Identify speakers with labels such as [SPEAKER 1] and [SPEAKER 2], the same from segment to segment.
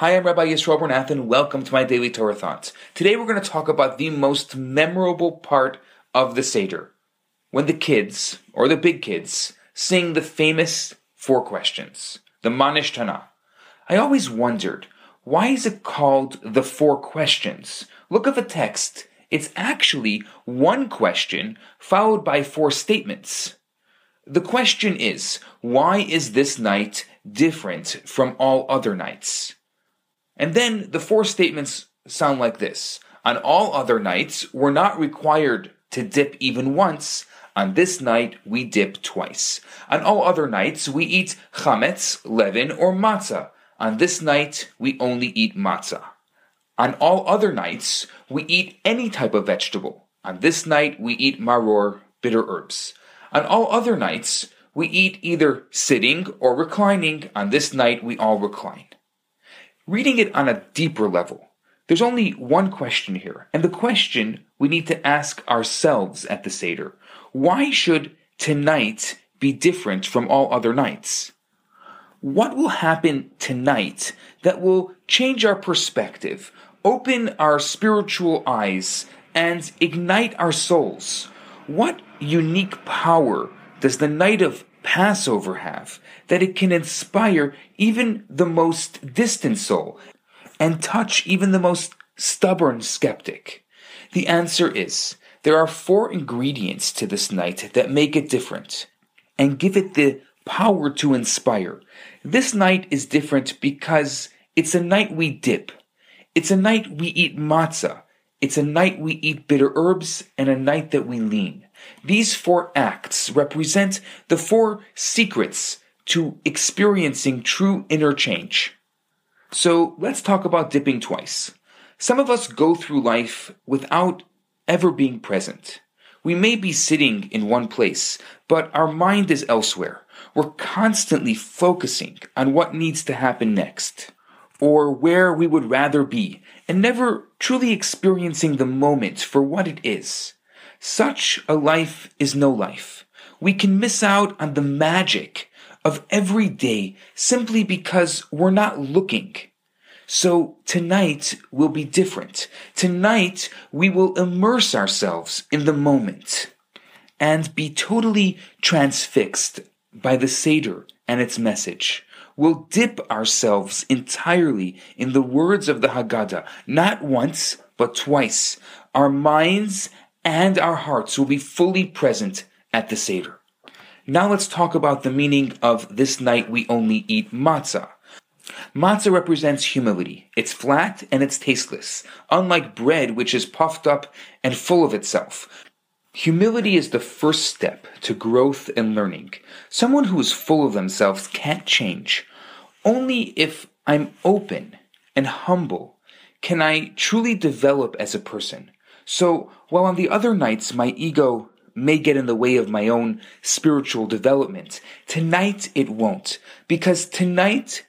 [SPEAKER 1] Hi, I'm Rabbi Yisroel Bernath, welcome to my daily Torah thoughts. Today we're going to talk about the most memorable part of the Seder. When the kids, or the big kids, sing the famous four questions, the Manish. I always wondered, why is it called the four questions? Look at the text. It's actually one question followed by four statements. The question is, why is this night different from all other nights? And then the four statements sound like this. On all other nights, we're not required to dip even once. On this night, we dip twice. On all other nights, we eat chametz, leaven, or matzah. On this night, we only eat matzah. On all other nights, we eat any type of vegetable. On this night, we eat maror, bitter herbs. On all other nights, we eat either sitting or reclining. On this night, we all recline. Reading it on a deeper level, there's only one question here, and the question we need to ask ourselves at the Seder why should tonight be different from all other nights? What will happen tonight that will change our perspective, open our spiritual eyes, and ignite our souls? What unique power does the night of Passover have that it can inspire even the most distant soul and touch even the most stubborn skeptic? The answer is there are four ingredients to this night that make it different and give it the power to inspire. This night is different because it's a night we dip. It's a night we eat matzah. It's a night we eat bitter herbs and a night that we lean. These four acts represent the four secrets to experiencing true inner change. So let's talk about dipping twice. Some of us go through life without ever being present. We may be sitting in one place, but our mind is elsewhere. We're constantly focusing on what needs to happen next, or where we would rather be, and never truly experiencing the moment for what it is. Such a life is no life. We can miss out on the magic of every day simply because we're not looking. So tonight will be different. Tonight we will immerse ourselves in the moment and be totally transfixed by the Seder and its message. We'll dip ourselves entirely in the words of the Haggadah, not once, but twice. Our minds and our hearts will be fully present at the Seder. Now let's talk about the meaning of this night we only eat matzah. Matzah represents humility. It's flat and it's tasteless, unlike bread which is puffed up and full of itself. Humility is the first step to growth and learning. Someone who is full of themselves can't change. Only if I'm open and humble can I truly develop as a person. So, while on the other nights my ego may get in the way of my own spiritual development, tonight it won't. Because tonight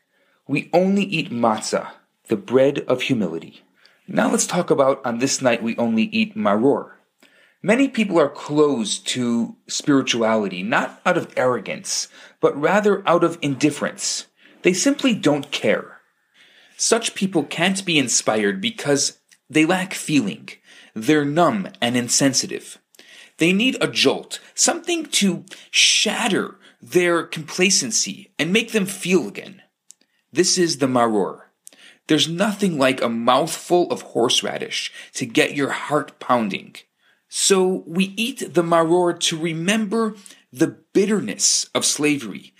[SPEAKER 1] we only eat matzah, the bread of humility. Now let's talk about on this night we only eat maror. Many people are closed to spirituality, not out of arrogance, but rather out of indifference. They simply don't care. Such people can't be inspired because they lack feeling. They're numb and insensitive. They need a jolt, something to shatter their complacency and make them feel again. This is the maror. There's nothing like a mouthful of horseradish to get your heart pounding. So we eat the maror to remember the bitterness of slavery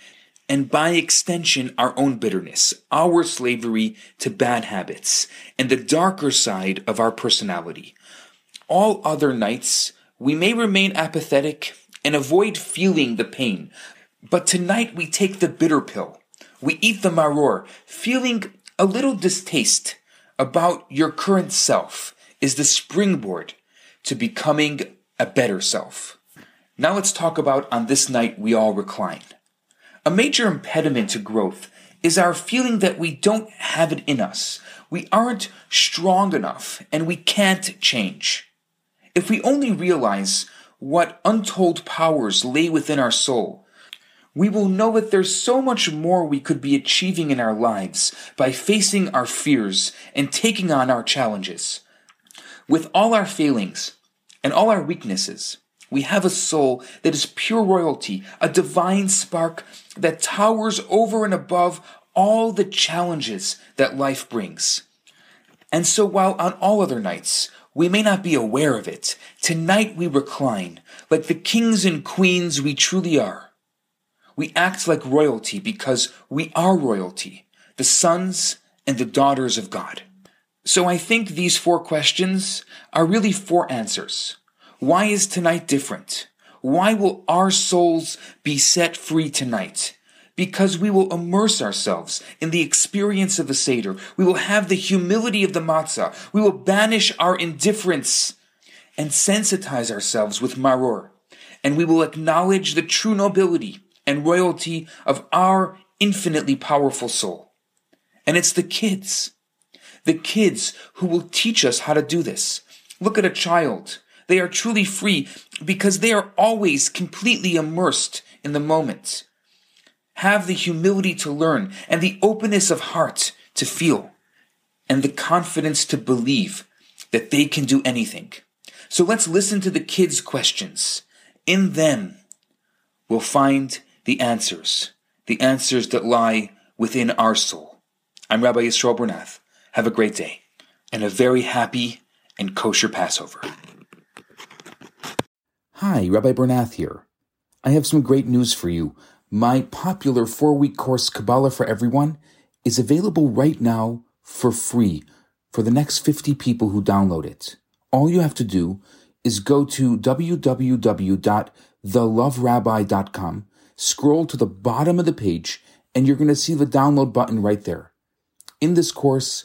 [SPEAKER 1] and by extension our own bitterness, our slavery to bad habits, and the darker side of our personality. All other nights, we may remain apathetic and avoid feeling the pain, but tonight we take the bitter pill. We eat the maror, feeling a little distaste about your current self is the springboard to becoming a better self. Now let's talk about on this night we all recline. A major impediment to growth is our feeling that we don't have it in us. We aren't strong enough and we can't change. If we only realize what untold powers lay within our soul, we will know that there's so much more we could be achieving in our lives by facing our fears and taking on our challenges. With all our failings and all our weaknesses, we have a soul that is pure royalty, a divine spark that towers over and above all the challenges that life brings. And so while on all other nights we may not be aware of it, tonight we recline like the kings and queens we truly are. We act like royalty because we are royalty, the sons and the daughters of God. So I think these four questions are really four answers. Why is tonight different? Why will our souls be set free tonight? Because we will immerse ourselves in the experience of the Seder. We will have the humility of the matzah. We will banish our indifference and sensitize ourselves with maror. And we will acknowledge the true nobility and royalty of our infinitely powerful soul. And it's the kids the kids who will teach us how to do this. Look at a child. They are truly free because they are always completely immersed in the moment. Have the humility to learn and the openness of heart to feel and the confidence to believe that they can do anything. So let's listen to the kids' questions. In them, we'll find the answers, the answers that lie within our soul. I'm Rabbi Yisrael Bernath. Have a great day and a very happy and kosher Passover.
[SPEAKER 2] Hi, Rabbi Bernath here. I have some great news for you. My popular four week course, Kabbalah for Everyone, is available right now for free for the next 50 people who download it. All you have to do is go to www.theloverabbi.com, scroll to the bottom of the page, and you're going to see the download button right there. In this course,